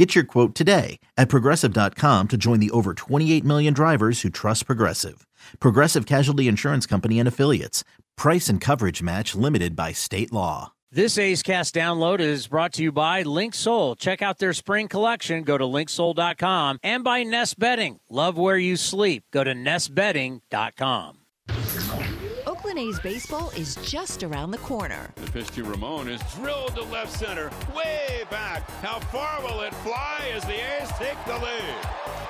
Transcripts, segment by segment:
Get your quote today at progressive.com to join the over 28 million drivers who trust Progressive. Progressive Casualty Insurance Company and Affiliates. Price and coverage match limited by state law. This A's Cast download is brought to you by Linksoul. Check out their spring collection. Go to linksoul.com and by Nest Bedding. Love where you sleep. Go to nestbedding.com. A's baseball is just around the corner. The pitch to Ramon is drilled to left center, way back. How far will it fly as the A's take the lead?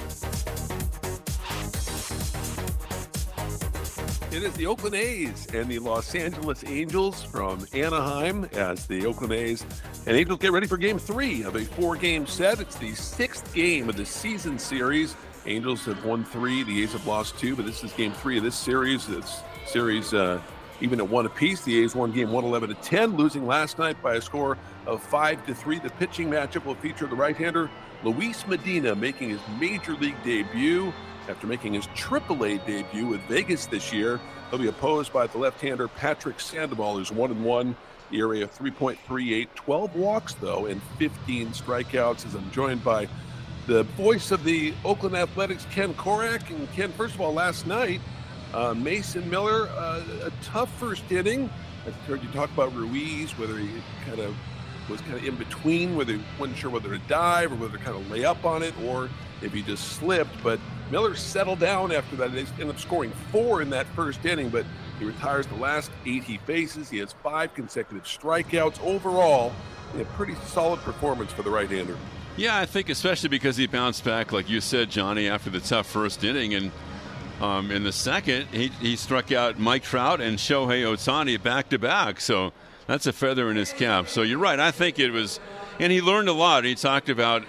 It is the Oakland A's and the Los Angeles Angels from Anaheim as the Oakland A's and Angels get ready for game three of a four game set. It's the sixth game of the season series. Angels have won three, the A's have lost two, but this is game three of this series. This series, uh, even at one apiece, the A's won game 111 to 10, losing last night by a score of 5 to 3. The pitching matchup will feature the right hander Luis Medina making his major league debut. After making his AAA debut with Vegas this year, he'll be opposed by the left-hander Patrick Sandoval, who's one and one, of 3.38, 12 walks though, and 15 strikeouts. As I'm joined by the voice of the Oakland Athletics, Ken Korach. and Ken. First of all, last night, uh, Mason Miller, uh, a tough first inning. I've heard you talk about Ruiz, whether he kind of was kind of in between, whether he wasn't sure whether to dive or whether to kind of lay up on it, or if he just slipped. But Miller settled down after that. They end up scoring four in that first inning, but he retires the last eight he faces. He has five consecutive strikeouts. Overall, a pretty solid performance for the right-hander. Yeah, I think especially because he bounced back, like you said, Johnny, after the tough first inning. And um, in the second, he, he struck out Mike Trout and Shohei Ohtani back to back. So that's a feather in his cap. So you're right. I think it was, and he learned a lot. He talked about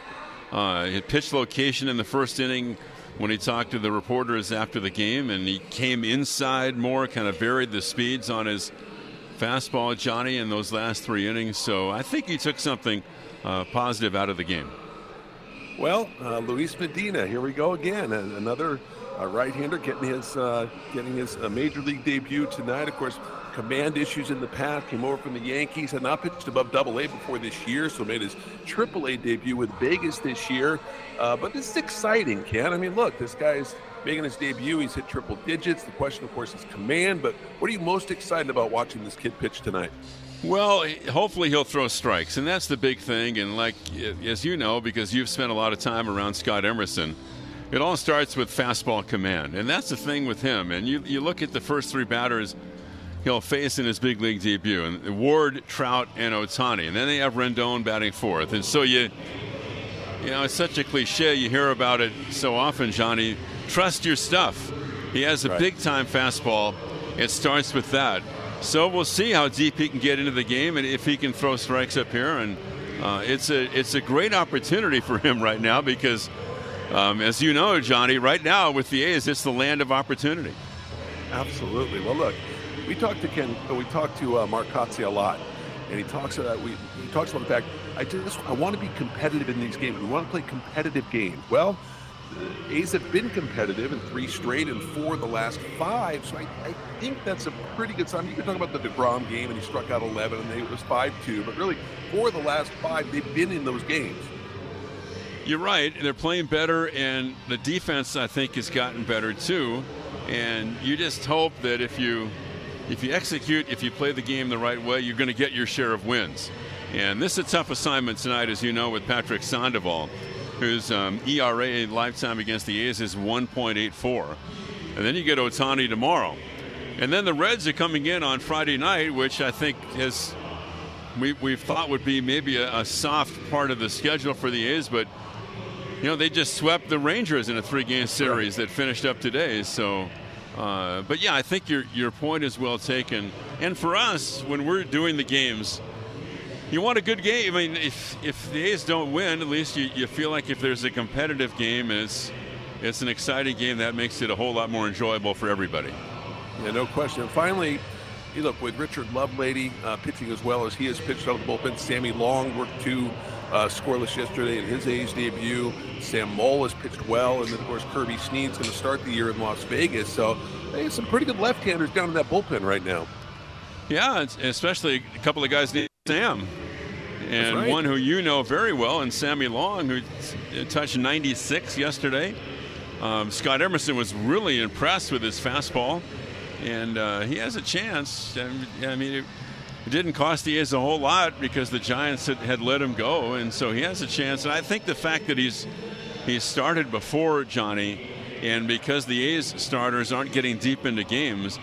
uh, his pitch location in the first inning when he talked to the reporters after the game, and he came inside more, kind of varied the speeds on his fastball, Johnny, in those last three innings. So I think he took something uh, positive out of the game. Well, uh, Luis Medina, here we go again. Another uh, right-hander getting his uh, getting his uh, major league debut tonight. Of course, command issues in the past. Came over from the Yankees. Had not pitched above Double A before this year, so made his Triple A debut with Vegas this year. Uh, but this is exciting, Ken. I mean, look, this guy's making his debut. He's hit triple digits. The question, of course, is command. But what are you most excited about watching this kid pitch tonight? Well, hopefully he'll throw strikes, and that's the big thing. And like as you know, because you've spent a lot of time around Scott Emerson, it all starts with fastball command, and that's the thing with him. And you you look at the first three batters he'll face in his big league debut, and Ward, Trout, and Ohtani. and then they have Rendon batting fourth, and so you. You know, it's such a cliche. You hear about it so often, Johnny. Trust your stuff. He has a Right. big time fastball. It starts with that. So we'll see how deep he can get into the game and if he can throw strikes up here. And uh, it's a it's a great opportunity for him right now because, um, as you know, Johnny, right now with the A's, it's the land of opportunity. Absolutely. Well, look, we talked to Ken. uh, We talked to uh, Mark Kotsay a lot, and he talks about we he talks about the fact I just I want to be competitive in these games. We want to play competitive games. Well, the A's have been competitive in three straight and four the last five, so I, I think that's a pretty good sign. You can talk about the Degrom game, and he struck out 11, and it was five-two, but really four of the last five they've been in those games. You're right. They're playing better, and the defense I think has gotten better too. And you just hope that if you if you execute, if you play the game the right way, you're going to get your share of wins. And this is a tough assignment tonight, as you know, with Patrick Sandoval, whose um, ERA lifetime against the A's is 1.84. And then you get Ohtani tomorrow. And then the Reds are coming in on Friday night, which I think is we we thought would be maybe a, a soft part of the schedule for the A's, but you know they just swept the Rangers in a three-game series that finished up today. So, uh, but yeah, I think your your point is well taken. And for us, when we're doing the games, you want a good game. I mean, if if the A's don't win, at least you, you feel like if there's a competitive game it's it's an exciting game, that makes it a whole lot more enjoyable for everybody. Yeah, no question. finally, you look with Richard Lovelady uh, pitching as well as he has pitched out of the bullpen. Sammy Long worked two uh, scoreless yesterday in his A's debut. Sam Moll has pitched well, and then of course Kirby Snead's going to start the year in Las Vegas. So, they have some pretty good left-handers down in that bullpen right now. Yeah, especially a couple of guys named Sam and right. one who you know very well, and Sammy Long, who touched 96 yesterday. Um, Scott Emerson was really impressed with his fastball, and uh, he has a chance. I mean, it, it, didn't cost the A's a whole lot because the Giants had, had let him go, and so he has a chance. And I think the fact that he's he started before Johnny, and because the A's starters aren't getting deep into games,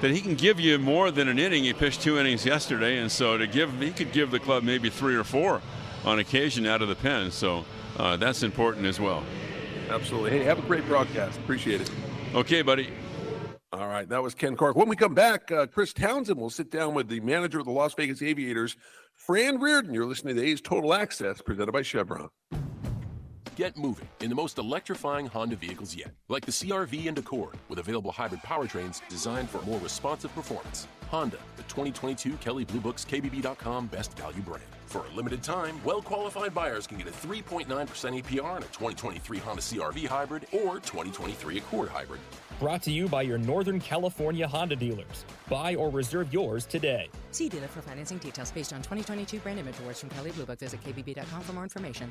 that he can give you more than an inning. He pitched two innings yesterday, and so to give he could give the club maybe three or four on occasion out of the pen. So uh, that's important as well. Absolutely. Hey, have a great broadcast. Appreciate it. Okay, buddy. All right, that was Ken Korach. When we come back, uh, Chris Townsend will sit down with the manager of the Las Vegas Aviators, Fran Riordan. You're listening to A's Total Access, presented by Chevron. Get moving in the most electrifying Honda vehicles yet, like the CRV and Accord, with available hybrid powertrains designed for more responsive performance. Honda, the 2022 Kelley Blue Book's KBB.com Best Value brand. For a limited time, well qualified buyers can get a 3.9% APR on a 2023 Honda CRV hybrid or 2023 Accord hybrid. Brought to you by your Northern California Honda dealers. Buy or reserve yours today. See dealer for financing details based on 2022 brand image awards from Kelley Blue Book. Visit KBB.com for more information.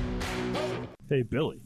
Hey, Billy,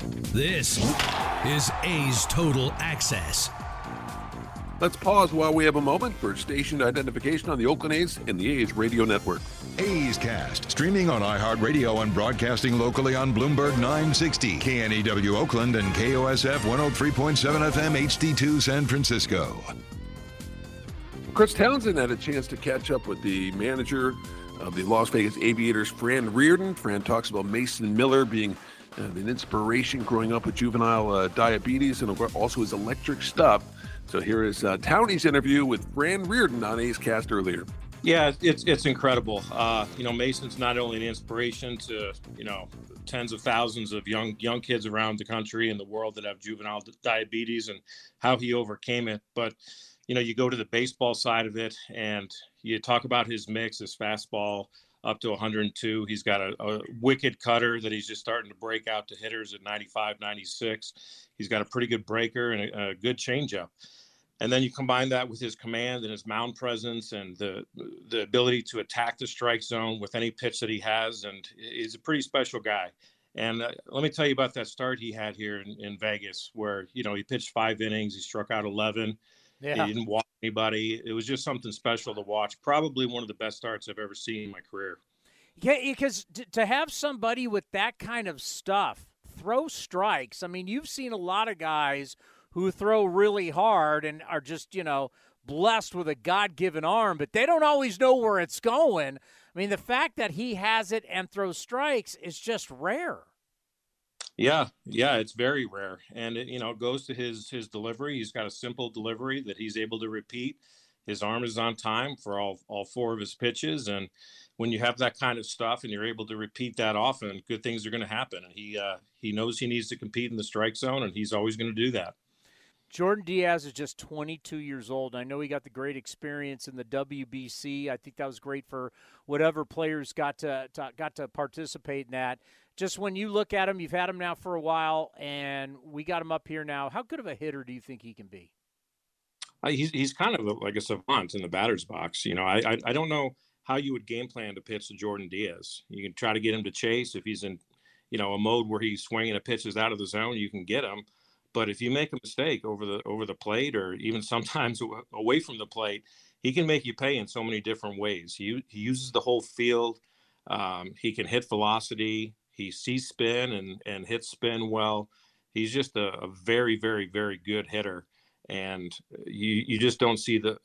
This is A's Total Access. Let's pause while we have a moment for station identification on the Oakland A's and the A's radio network. A's Cast, streaming on iHeartRadio and broadcasting locally on Bloomberg 960, KNEW Oakland, and KOSF 103.7 FM HD2 San Francisco. Chris Townsend had a chance to catch up with the manager of the Las Vegas Aviators, Fran Riordan. Fran talks about Mason Miller being uh, an inspiration growing up with juvenile uh, diabetes and also his electric stuff. So here is uh, Townie's interview with Fran Riordan on A's Cast earlier. Yeah, it's it's incredible. Uh, you know, Mason's not only an inspiration to you know tens of thousands of young young kids around the country and the world that have juvenile diabetes and how he overcame it, but you know, you go to the baseball side of it and you talk about his mix, his fastball up to 102. He's got a, a, wicked cutter that he's just starting to break out to hitters at 95, 96. He's got a pretty good breaker and a, a good changeup. And then you combine that with his command and his mound presence and the the ability to attack the strike zone with any pitch that he has. And he's a pretty special guy. And uh, let me tell you about that start he had here in, in Vegas, where you know he pitched five innings, he struck out 11. Yeah. He didn't walk anybody. It was just something special to watch. Probably one of the best starts I've ever seen in my career. Yeah, because to have somebody with that kind of stuff throw strikes. I mean, you've seen a lot of guys who throw really hard and are just, you know, blessed with a God given arm, but they don't always know where it's going. I mean, the fact that he has it and throws strikes is just rare. Yeah, yeah, it's very rare, and it, you know, it goes to his his delivery. He's got a simple delivery that he's able to repeat. His arm is on time for all all four of his pitches, and when you have that kind of stuff and you're able to repeat that often, good things are going to happen. And he uh, he knows he needs to compete in the strike zone, and he's always going to do that. Jordan Diaz is just 22 years old. I know he got the great experience in the WBC. I think that was great for whatever players got to, to, got to participate in that. Just when you look at him, you've had him now for a while, and we got him up here now. How good of a hitter do you think he can be? Uh, he's he's kind of like a savant in the batter's box. You know, I, I I don't know how you would game plan to pitch to Jordan Diaz. You can try to get him to chase if he's in, you know, a mode where he's swinging a pitches out of the zone. You can get him but if you make a mistake over the over the plate, or even sometimes away from the plate, he can make you pay in so many different ways. He he uses the whole field. Um, he can hit velocity. He sees spin and and hits spin well. He's just a, a very very very good hitter, and you you just don't see the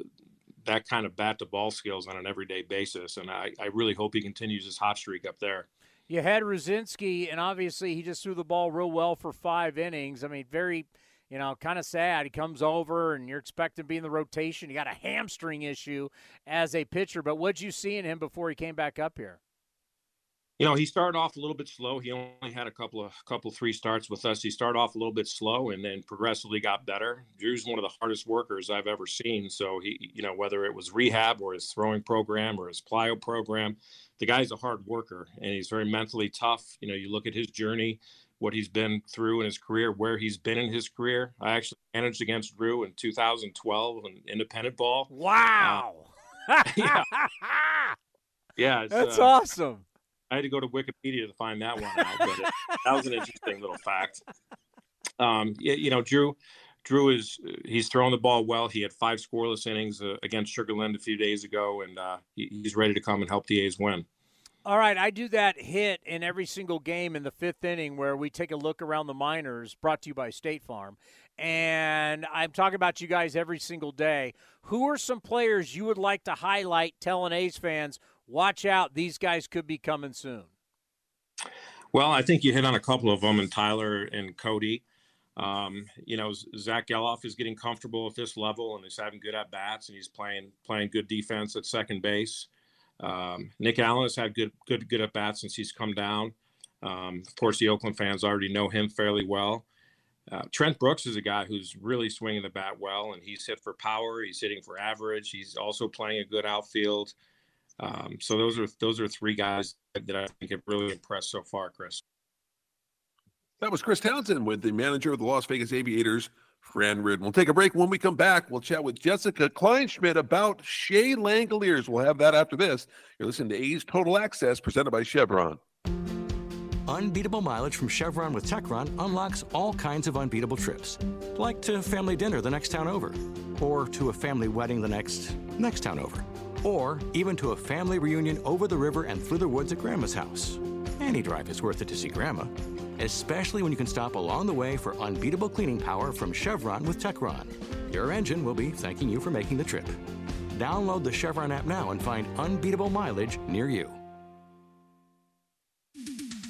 that kind of bat to ball skills on an everyday basis. And I, I really hope he continues his hot streak up there you had Rucinski, and obviously he just threw the ball real well for five innings. I mean, very, you know, kind of sad. He comes over, and you're expecting to be in the rotation. You got a hamstring issue as a pitcher, but what'd you see in him before he came back up here? You know, he started off a little bit slow. He only had a couple of couple three starts with us. He started off a little bit slow and then progressively got better. Drew's one of the hardest workers I've ever seen. So he, you know, whether it was rehab or his throwing program or his plyo program, the guy's a hard worker and he's very mentally tough. You know, you look at his journey, what he's been through in his career, where he's been in his career. I actually managed against Drew in 2012 in independent ball. Wow. Uh, yeah. yeah That's uh, awesome. I had to go to Wikipedia to find that one out, but it, that was an interesting little fact. Um, you know, Drew, Drew is he's throwing the ball well. He had five scoreless innings uh, against Sugarland a few days ago, and uh, he, he's ready to come and help the A's win. All right, I do that hit in every single game in the fifth inning where we take a look around the minors, brought to you by State Farm. And I'm talking about you guys every single day. Who are some players you would like to highlight telling A's fans, watch out, these guys could be coming soon? Well, I think you hit on a couple of them, and Tyler and Cody. Um, you know, Zach Gelof is getting comfortable at this level, and he's having good at bats, and he's playing playing good defense at second base. Um, Nick Allen has had good good good at bats since he's come down. Um, of course, the Oakland fans already know him fairly well. Uh, Trent Brooks is a guy who's really swinging the bat well, and he's hit for power. He's hitting for average. He's also playing a good outfield. Um, so those are those are three guys that I think have really impressed so far, Chris. That was Chris Townsend with the manager of the Las Vegas Aviators, Fran Riordan. We'll take a break. When we come back, we'll chat with Jessica Kleinschmidt about Shea Langeliers. We'll have that after this. You're listening to A's Total Access presented by Chevron. Unbeatable mileage from Chevron with Techron unlocks all kinds of unbeatable trips, like to family dinner the next town over, or to a family wedding the next next town over, or even to a family reunion over the river and through the woods at Grandma's house. Any drive is worth it to see Grandma, especially when you can stop along the way for unbeatable cleaning power from Chevron with Techron. Your engine will be thanking you for making the trip. Download the Chevron app now and find unbeatable mileage near you.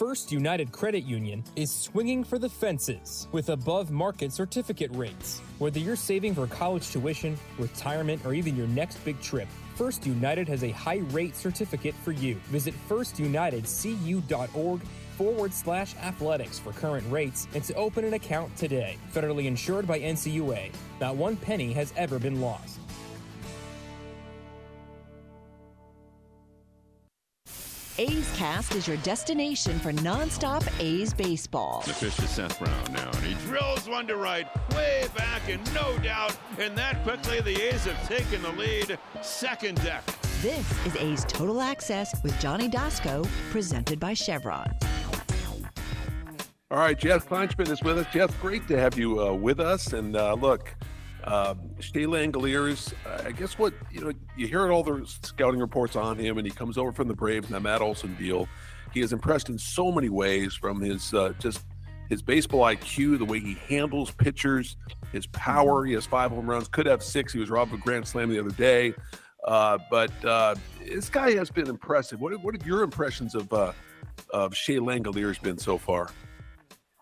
First United Credit Union is swinging for the fences with above market certificate rates. Whether you're saving for college tuition, retirement, or even your next big trip, First United has a high rate certificate for you. Visit firstunitedcu.org forward slash athletics for current rates and to open an account today. Federally insured by NCUA. Not one penny has ever been lost. A's Cast is your destination for nonstop A's baseball. The pitch to Seth Brown now, and he drills one to right, way back, and no doubt. And that quickly, the A's have taken the lead. Second deck. This is A's Total Access with Johnny Doskow, presented by Chevron. All right, Jess Kleinschmidt is with us. Jess, great to have you uh, with us. And uh, look, Um, Shea Langeliers, I guess what you know, you hear all the scouting reports on him, and he comes over from the Braves and that Matt Olson deal. He has impressed in so many ways, from his uh, just his baseball IQ, the way he handles pitchers, his power. He has five home runs, could have six. He was robbed of a grand slam the other day. Uh, but uh, this guy has been impressive. What, what have your impressions of uh, of Shea Langeliers been so far?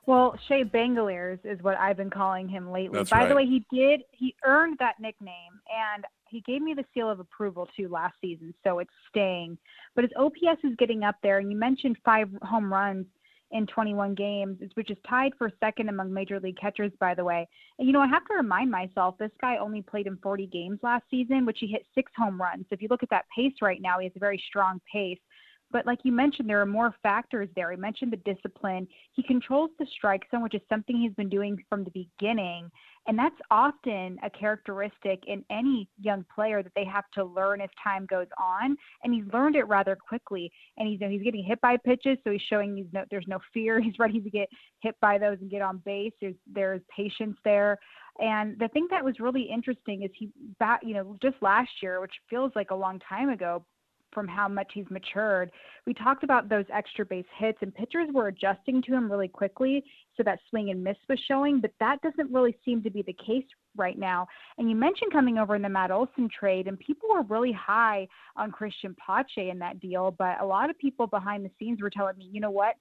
Well, Shea Bangaliers is what I've been calling him lately. That's By right. the way, he did he earned that nickname and he gave me the seal of approval too last season, so it's staying. But his OPS is getting up there and you mentioned five home runs in 21 games, which is tied for second among major league catchers, by the way. And you know, I have to remind myself this guy only played in 40 games last season, which he hit six home runs. So if you look at that pace right now, he has a very strong pace. But like you mentioned, there are more factors there. He mentioned the discipline. He controls the strike zone, which is something he's been doing from the beginning. And that's often a characteristic in any young player that they have to learn as time goes on. And he's learned it rather quickly. And he's, he's getting hit by pitches, so he's showing he's no, there's no fear. He's ready to get hit by those and get on base. There's, there's patience there. And the thing that was really interesting is he back, you know, just last year, which feels like a long time ago, from how much he's matured. We talked about those extra base hits, and pitchers were adjusting to him really quickly, so that swing and miss was showing, but that doesn't really seem to be the case right now. And you mentioned coming over in the Matt Olson trade, and people were really high on Christian Pache in that deal, but a lot of people behind the scenes were telling me, you know what?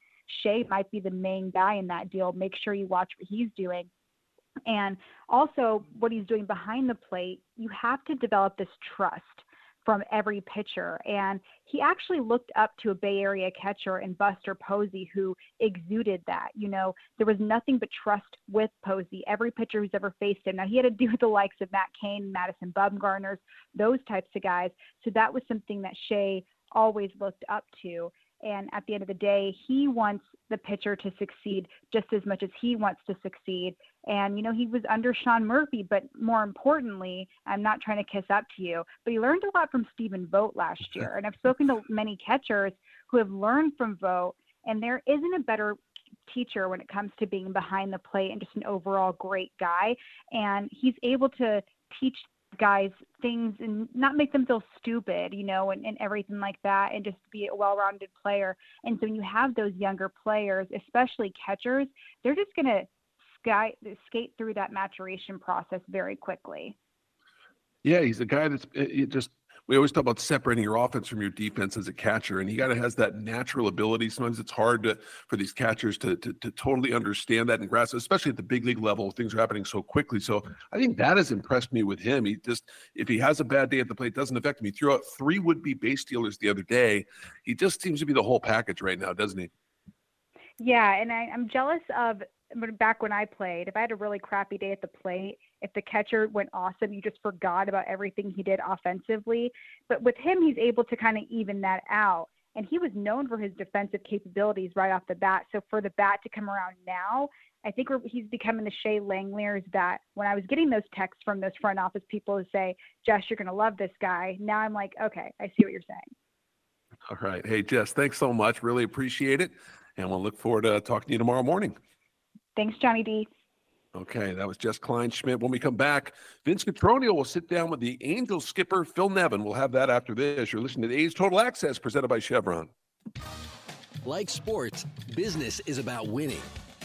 Shea might be the main guy in that deal. Make sure you watch what he's doing. And also, what he's doing behind the plate, you have to develop this trust from every pitcher. And he actually looked up to a Bay Area catcher in Buster Posey who exuded that. You know, there was nothing but trust with Posey. Every pitcher who's ever faced him. Now he had to do with the likes of Matt Cain, Madison Bumgarner's, those types of guys. So that was something that Shea always looked up to. And at the end of the day, he wants the pitcher to succeed just as much as he wants to succeed. And, you know, he was under Sean Murphy, but more importantly, I'm not trying to kiss up to you, but he learned a lot from Stephen Vogt last year. And I've spoken to many catchers who have learned from Vogt, and there isn't a better teacher when it comes to being behind the plate and just an overall great guy. And he's able to teach guys things and not make them feel stupid, you know, and, and everything like that, and just be a well rounded player. And so when you have those younger players, especially catchers, they're just going to sky, skate through that maturation process very quickly. Yeah, he's a guy that's it it just. We always talk about separating your offense from your defense as a catcher, and he kind of has that natural ability. Sometimes it's hard to, for these catchers to, to to totally understand that and grasp, especially at the big league level. Things are happening so quickly. So I think that has impressed me with him. He just, if he has a bad day at the plate, doesn't affect me. Threw out three would-be base stealers the other day. He just seems to be the whole package right now, doesn't he? Yeah, and I, I'm jealous of back when I played. If I had a really crappy day at the plate, if the catcher went awesome, you just forgot about everything he did offensively. But with him, he's able to kind of even that out. And he was known for his defensive capabilities right off the bat. So for the bat to come around now, I think he's becoming the Shea Langeliers that when I was getting those texts from those front office people who say, Jess, you're going to love this guy. Now I'm like, okay, I see what you're saying. All right. Hey, Jess, thanks so much. Really appreciate it. And we'll look forward to talking to you tomorrow morning. Thanks, Johnny D. Okay, that was Jess Kleinschmidt. When we come back, Vince Cotroneo will sit down with the Angels skipper Phil Nevin. We'll have that after this. You're listening to the A's Total Access presented by Chevron. Like sports, business is about winning.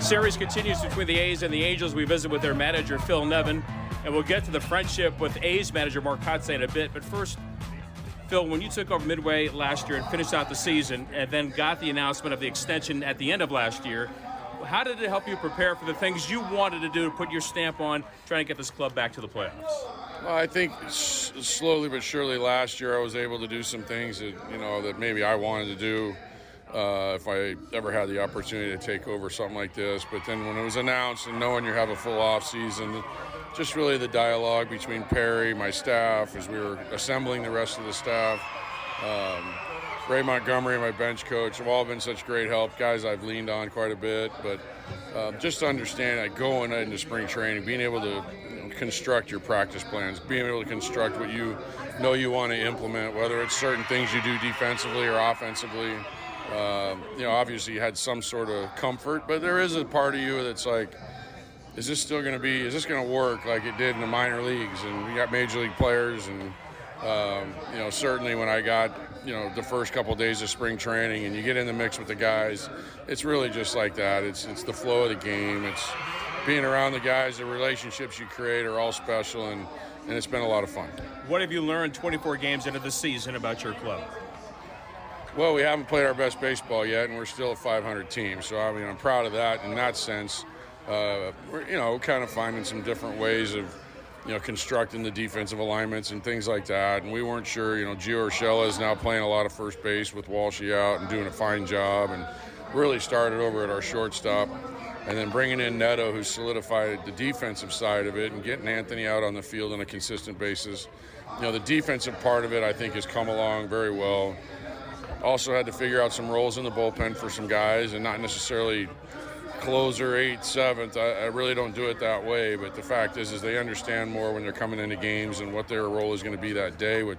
Series continues between the A's and the Angels. We visit with their manager, Phil Nevin. and we'll get to the friendship with A's manager Mark Kotsay in a bit. But first, Phil, when you took over midway last year and finished out the season, and then got the announcement of the extension at the end of last year, how did it help you prepare for the things you wanted to do to put your stamp on trying to get this club back to the playoffs? Well, I think slowly but surely last year I was able to do some things that you know that maybe I wanted to do uh, if I ever had the opportunity to take over something like this. But then when it was announced and knowing you have a full off season, just really the dialogue between Perry, my staff, as we were assembling the rest of the staff. Um, Ray Montgomery, my bench coach, have all been such great help. Guys I've leaned on quite a bit, but um, just to understand, like going into spring training, being able to construct your practice plans, being able to construct what you know you want to implement, whether it's certain things you do defensively or offensively. Um, you know, obviously you had some sort of comfort, but there is a part of you that's like, is this still going to be? Is this going to work like it did in the minor leagues? And we got major league players, and um, you know, certainly when I got you know the first couple of days of spring training, and you get in the mix with the guys, it's really just like that. It's it's the flow of the game. It's being around the guys. The relationships you create are all special, and and it's been a lot of fun. What have you learned 24 games into the season about your club? Well, we haven't played our best baseball yet, and we're still a 500 team. So I mean, I'm proud of that in that sense. Uh, we're, you know, kind of finding some different ways of, you know, constructing the defensive alignments and things like that. And we weren't sure, you know, Gio Urshela is now playing a lot of first base with Walshy out and doing a fine job, and really started over at our shortstop. And then bringing in Neto, who solidified the defensive side of it, and getting Anthony out on the field on a consistent basis. You know, the defensive part of it, I think, has come along very well. Also had to figure out some roles in the bullpen for some guys, and not necessarily closer, eighth, seventh. I, I really don't do it that way. But the fact is, is they understand more when they're coming into games and what their role is going to be that day. With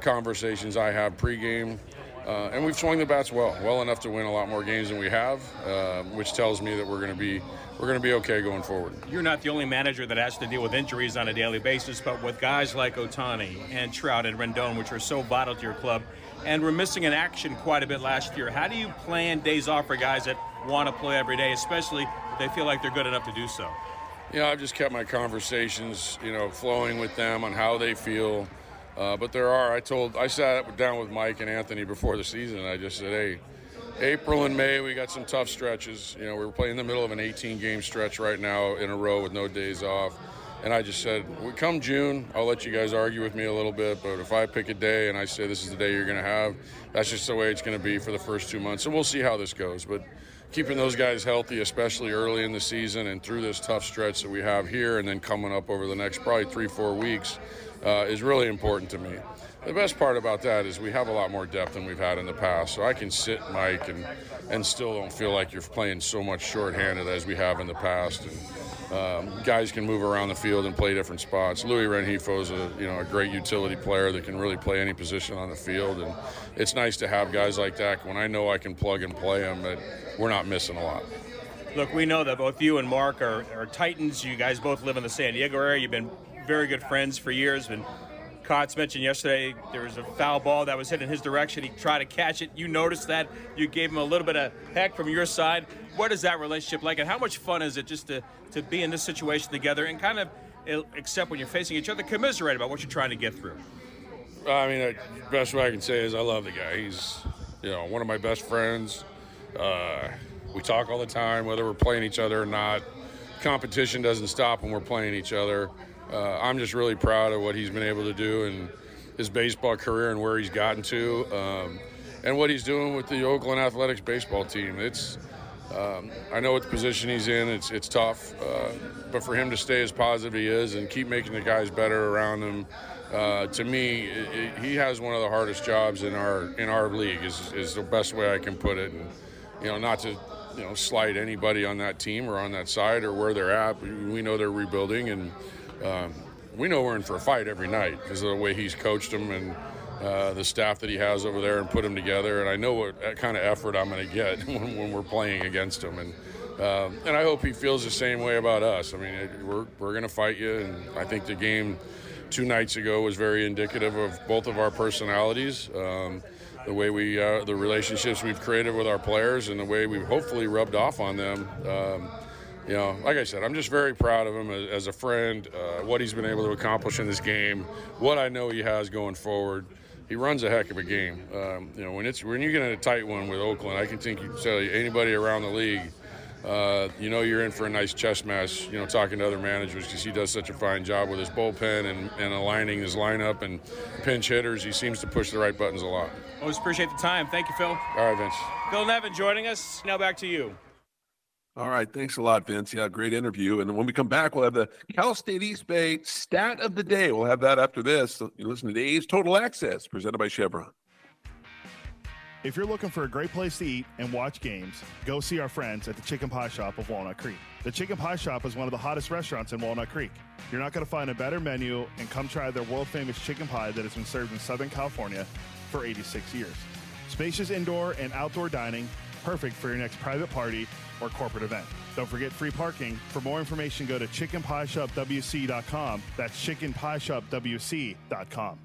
conversations I have pregame, uh, and we've swung the bats well, well enough to win a lot more games than we have, uh, which tells me that we're going to be we're going to be okay going forward. You're not the only manager that has to deal with injuries on a daily basis, but with guys like Ohtani and Trout and Rendon, which are so vital to your club, and we're missing in action quite a bit last year. How do you plan days off for guys that want to play every day, especially if they feel like they're good enough to do so? You know, I've just kept my conversations, you know, flowing with them on how they feel. Uh, but there are, I told, I sat down with Mike and Anthony before the season, and I just said, hey, April and May, we got some tough stretches. You know, we're playing in the middle of an 18 game stretch right now in a row with no days off. And I just said, we come June, I'll let you guys argue with me a little bit, but if I pick a day and I say this is the day you're going to have, that's just the way it's going to be for the first two months. And we'll see how this goes. But keeping those guys healthy, especially early in the season and through this tough stretch that we have here and then coming up over the next probably three, four weeks, uh, is really important to me. The best part about that is we have a lot more depth than we've had in the past. So I can sit Mike and, and still don't feel like you're playing so much shorthanded as we have in the past. And um, guys can move around the field and play different spots. Luis Rengifo is a you know a great utility player that can really play any position on the field, and it's nice to have guys like that when I know I can plug and play them. That we're not missing a lot. Look, we know that both you and Mark are, are Titans. You guys both live in the San Diego area. You've been very good friends for years. And Kotz mentioned yesterday there was a foul ball that was hit in his direction. He tried to catch it. You noticed that. You gave him a little bit of heck from your side. What is that relationship like, and how much fun is it just to, to be in this situation together and kind of, except when you're facing each other, commiserate about what you're trying to get through? I mean, the best way I can say is I love the guy. He's, you know, one of my best friends. Uh, we talk all the time, whether we're playing each other or not. Competition doesn't stop when we're playing each other. Uh, I'm just really proud of what he's been able to do in his baseball career and where he's gotten to, um, and what he's doing with the Oakland Athletics baseball team. It's um, I know what the position he's in. It's it's tough, uh, but for him to stay as positive he is and keep making the guys better around him, uh, to me, it, it, he has one of the hardest jobs in our in our league. Is is the best way I can put it. And you know, not to you know slight anybody on that team or on that side or where they're at. We know they're rebuilding, and um, we know we're in for a fight every night because of the way he's coached them and. Uh, the staff that he has over there and put them together. And I know what kind of effort I'm going to get when, when, we're playing against him. And um, and I hope he feels the same way about us. I mean, it, we're we're going to fight you, and I think the game two nights ago was very indicative of both of our personalities. Um, the way we, uh, the relationships we've created with our players, and the way we've hopefully rubbed off on them. Um, you know, like I said, I'm just very proud of him as, as a friend, uh, what he's been able to accomplish in this game, what I know he has going forward. He runs a heck of a game. Um, you know, when it's when you get in a tight one with Oakland, I can think you tell you anybody around the league. Uh, you know you're in for a nice chess match. You know, talking to other managers because he does such a fine job with his bullpen and, and aligning his lineup and pinch hitters. He seems to push the right buttons a lot. Always appreciate the time. Thank you, Phil. All right, Vince. Phil Nevin joining us. Now back to you. All right, thanks a lot, Vince. Yeah, great interview. And when we come back, we'll have the Cal State East Bay stat of the day. We'll have that after this. You listen to A's Total Access, presented by Chevron. If you're looking for a great place to eat and watch games, go see our friends at the Chicken Pie Shop of Walnut Creek. The Chicken Pie Shop is one of the hottest restaurants in Walnut Creek. You're not going to find a better menu, and come try their world famous chicken pie that has been served in Southern California for 86 years. Spacious indoor and outdoor dining, perfect for your next private party or corporate event. Don't forget free parking. For more information, go to chickenpieshopwc.com. That's chickenpieshopwc.com.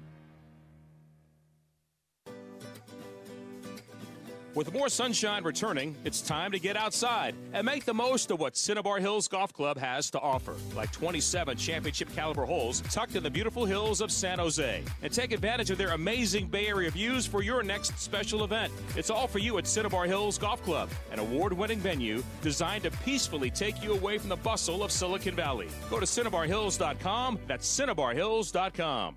With more sunshine returning, it's time to get outside and make the most of what Cinnabar Hills Golf Club has to offer, like 27 championship caliber holes tucked in the beautiful hills of San Jose. And take advantage of their amazing Bay Area views for your next special event. It's all for you at Cinnabar Hills Golf Club, an award winning venue designed to peacefully take you away from the bustle of Silicon Valley. Go to CinnabarHills.com. That's CinnabarHills.com.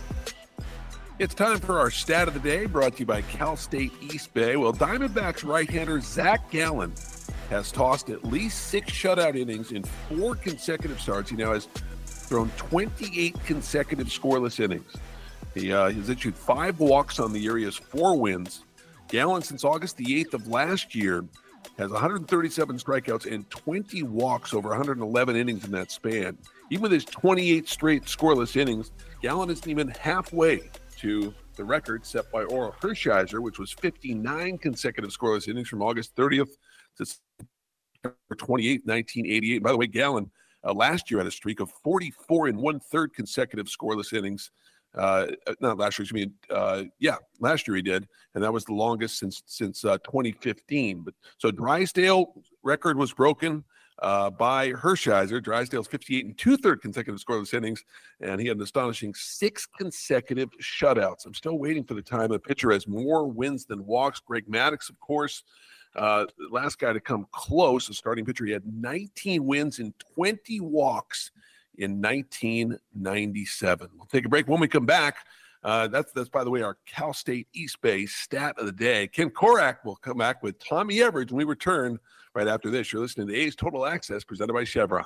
It's time for our stat of the day, brought to you by Cal State East Bay. Well, Diamondbacks right-hander Zach Gallen has tossed at least six shutout innings in four consecutive starts. He now has thrown 28 consecutive scoreless innings. He uh, has issued five walks on the year. He has four wins. Gallen, since August the 8th of last year, has 137 strikeouts and 20 walks over 111 innings in that span. Even with his 28 straight scoreless innings, Gallen isn't even halfway to the record set by Orel Hershiser, which was 59 consecutive scoreless innings from August 30th to September 28th, 1988. By the way, Gallen uh, last year had a streak of 44 and one third consecutive scoreless innings. Uh, not last year, I mean, uh, yeah, last year he did, and that was the longest since since uh, 2015. But so Drysdale record was broken uh, by Hershiser. Drysdale's 58 and two third consecutive scoreless innings, and he had an astonishing six consecutive shutouts. I'm still waiting for the time a pitcher has more wins than walks. Greg Maddux, of course, uh, last guy to come close, a starting pitcher. He had 19 wins and 20 walks in 1997. We'll take a break when we come back. Uh, that's that's by the way our Cal State East Bay stat of the day. Ken Korach will come back with Tommy Everidge when we return right after this. You're listening to A's Total Access presented by Chevron.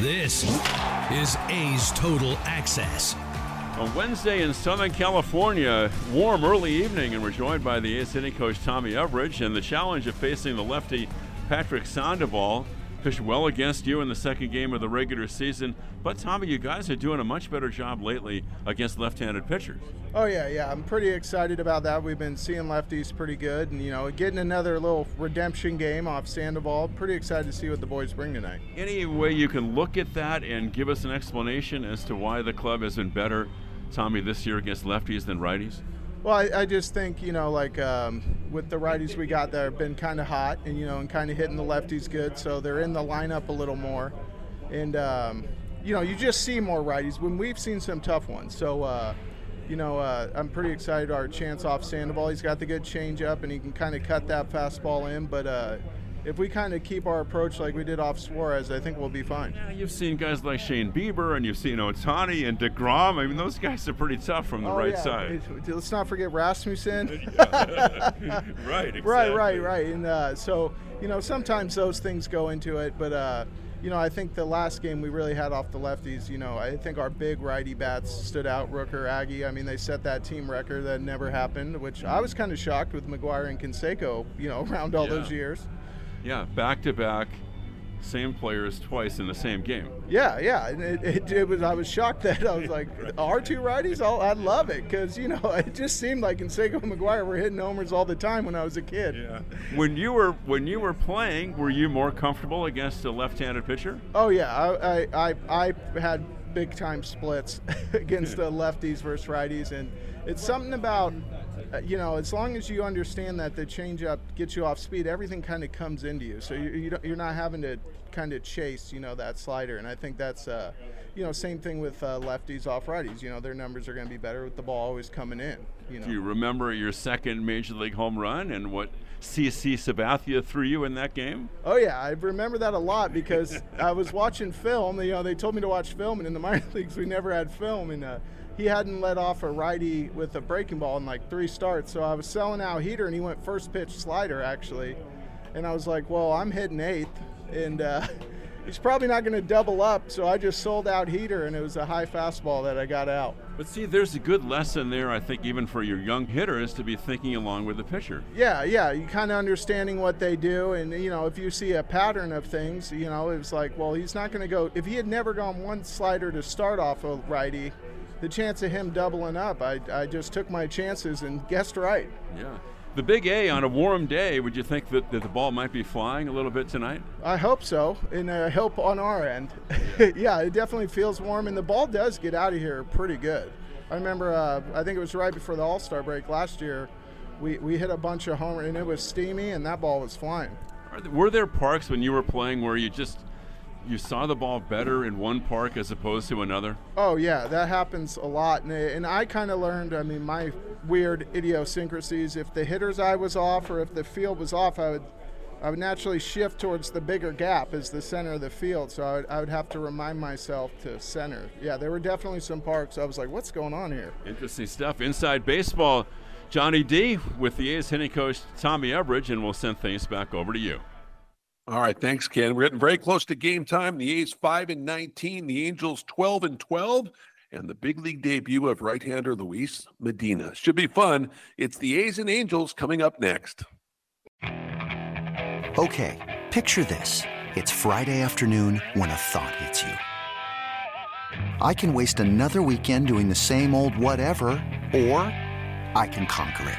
This is A's Total Access. On Wednesday in Southern California, warm early evening, and we're joined by the A's hitting coach Tommy Everidge, and the challenge of facing the lefty Patrick Sandoval pitched well against you in the second game of the regular season. But Tommy, you guys are doing a much better job lately against left-handed pitchers. Oh yeah, yeah. I'm pretty excited about that. We've been seeing lefties pretty good, and you know, getting another little redemption game off Sandoval. Pretty excited to see what the boys bring tonight. Any way you can look at that and give us an explanation as to why the club has been better, Tommy, this year against lefties than righties? Well, I, I, just think you know, like um, with the righties we got there, have been kind of hot, and you know, and kind of hitting the lefties good, so they're in the lineup a little more, and um, you know, you just see more righties when we've seen some tough ones. So, uh, you know, uh, I'm pretty excited. Our chance off Sandoval, he's got the good changeup, and he can kind of cut that fastball in, but. Uh, if we kind of keep our approach like we did off Suarez, I think we'll be fine. Yeah, you've seen guys like Shane Bieber and you've seen Ohtani and DeGrom. I mean, those guys are pretty tough from the oh, right yeah. side. Let's not forget Rasmussen. right, exactly. Right, right, right. And uh, so, you know, sometimes those things go into it, but. Uh, you know, I think the last game we really had off the lefties, you know, I think our big righty bats stood out, Rooker, Aggie. I mean, they set that team record that never happened, which I was kind of shocked with McGwire and Canseco, you know, around all yeah. those years. Yeah, back to back, same players twice in the same game. Yeah, yeah. And it, it, it, was. I was shocked that I was like, our two righties. I'll, I love it because you know it just seemed like Canseco and McGwire were hitting homers all the time when I was a kid. Yeah. When you were when you were playing, were you more comfortable against a left-handed pitcher? Oh yeah, I I, I, I had big time splits against the lefties versus righties, and it's something about you know, as long as you understand that the changeup gets you off speed, everything kind of comes into you. So you, you are not having to kind of chase, you know, that slider. And I think that's, uh, you know, same thing with uh, lefties off righties. You know, their numbers are going to be better with the ball always coming in. You know. Do you remember your second major league home run and what CC Sabathia threw you in that game? Oh yeah, I remember that a lot because I was watching film. You know, they told me to watch film, and in the minor leagues we never had film, and uh, he hadn't let off a righty with a breaking ball in like three starts. So I was selling out heater, and he went first pitch slider actually, and I was like, well, I'm hitting eighth, and uh, he's probably not going to double up. So I just sold out heater, and it was a high fastball that I got out. But see, there's a good lesson there, I think, even for your young hitter, is to be thinking along with the pitcher. Yeah, yeah, you kind of understanding what they do, and you know, if you see a pattern of things, you know, it's like, well, he's not going to go. If he had never gone one slider to start off a righty, the chance of him doubling up, I, I just took my chances and guessed right. Yeah. The big A on a warm day, would you think that, that the ball might be flying a little bit tonight? I hope so, and I hope on our end. Yeah. yeah, it definitely feels warm, and the ball does get out of here pretty good. I remember, uh, I think it was right before the All Star break last year, we, we hit a bunch of homers, and it was steamy, and that ball was flying. Were there parks when you were playing where you just you saw the ball better in one park as opposed to another? Oh yeah, that happens a lot, and, and I kind of learned. I mean, my weird idiosyncrasies. If the hitter's eye was off, or if the field was off, I would. I would naturally shift towards the bigger gap as the center of the field, so I would, I would have to remind myself to center. Yeah, there were definitely some parks. I was like, "What's going on here?" Interesting stuff. Inside baseball, Johnny D with the A's hitting coach Tommy Everidge, and we'll send things back over to you. All right, thanks, Ken. We're getting very close to game time. The A's five and nineteen, the Angels twelve and twelve, and the big league debut of right-hander Luis Medina. Should be fun. It's the A's and Angels coming up next. Okay, picture this: it's Friday afternoon when a thought hits you. I can waste another weekend doing the same old whatever, or I can conquer it.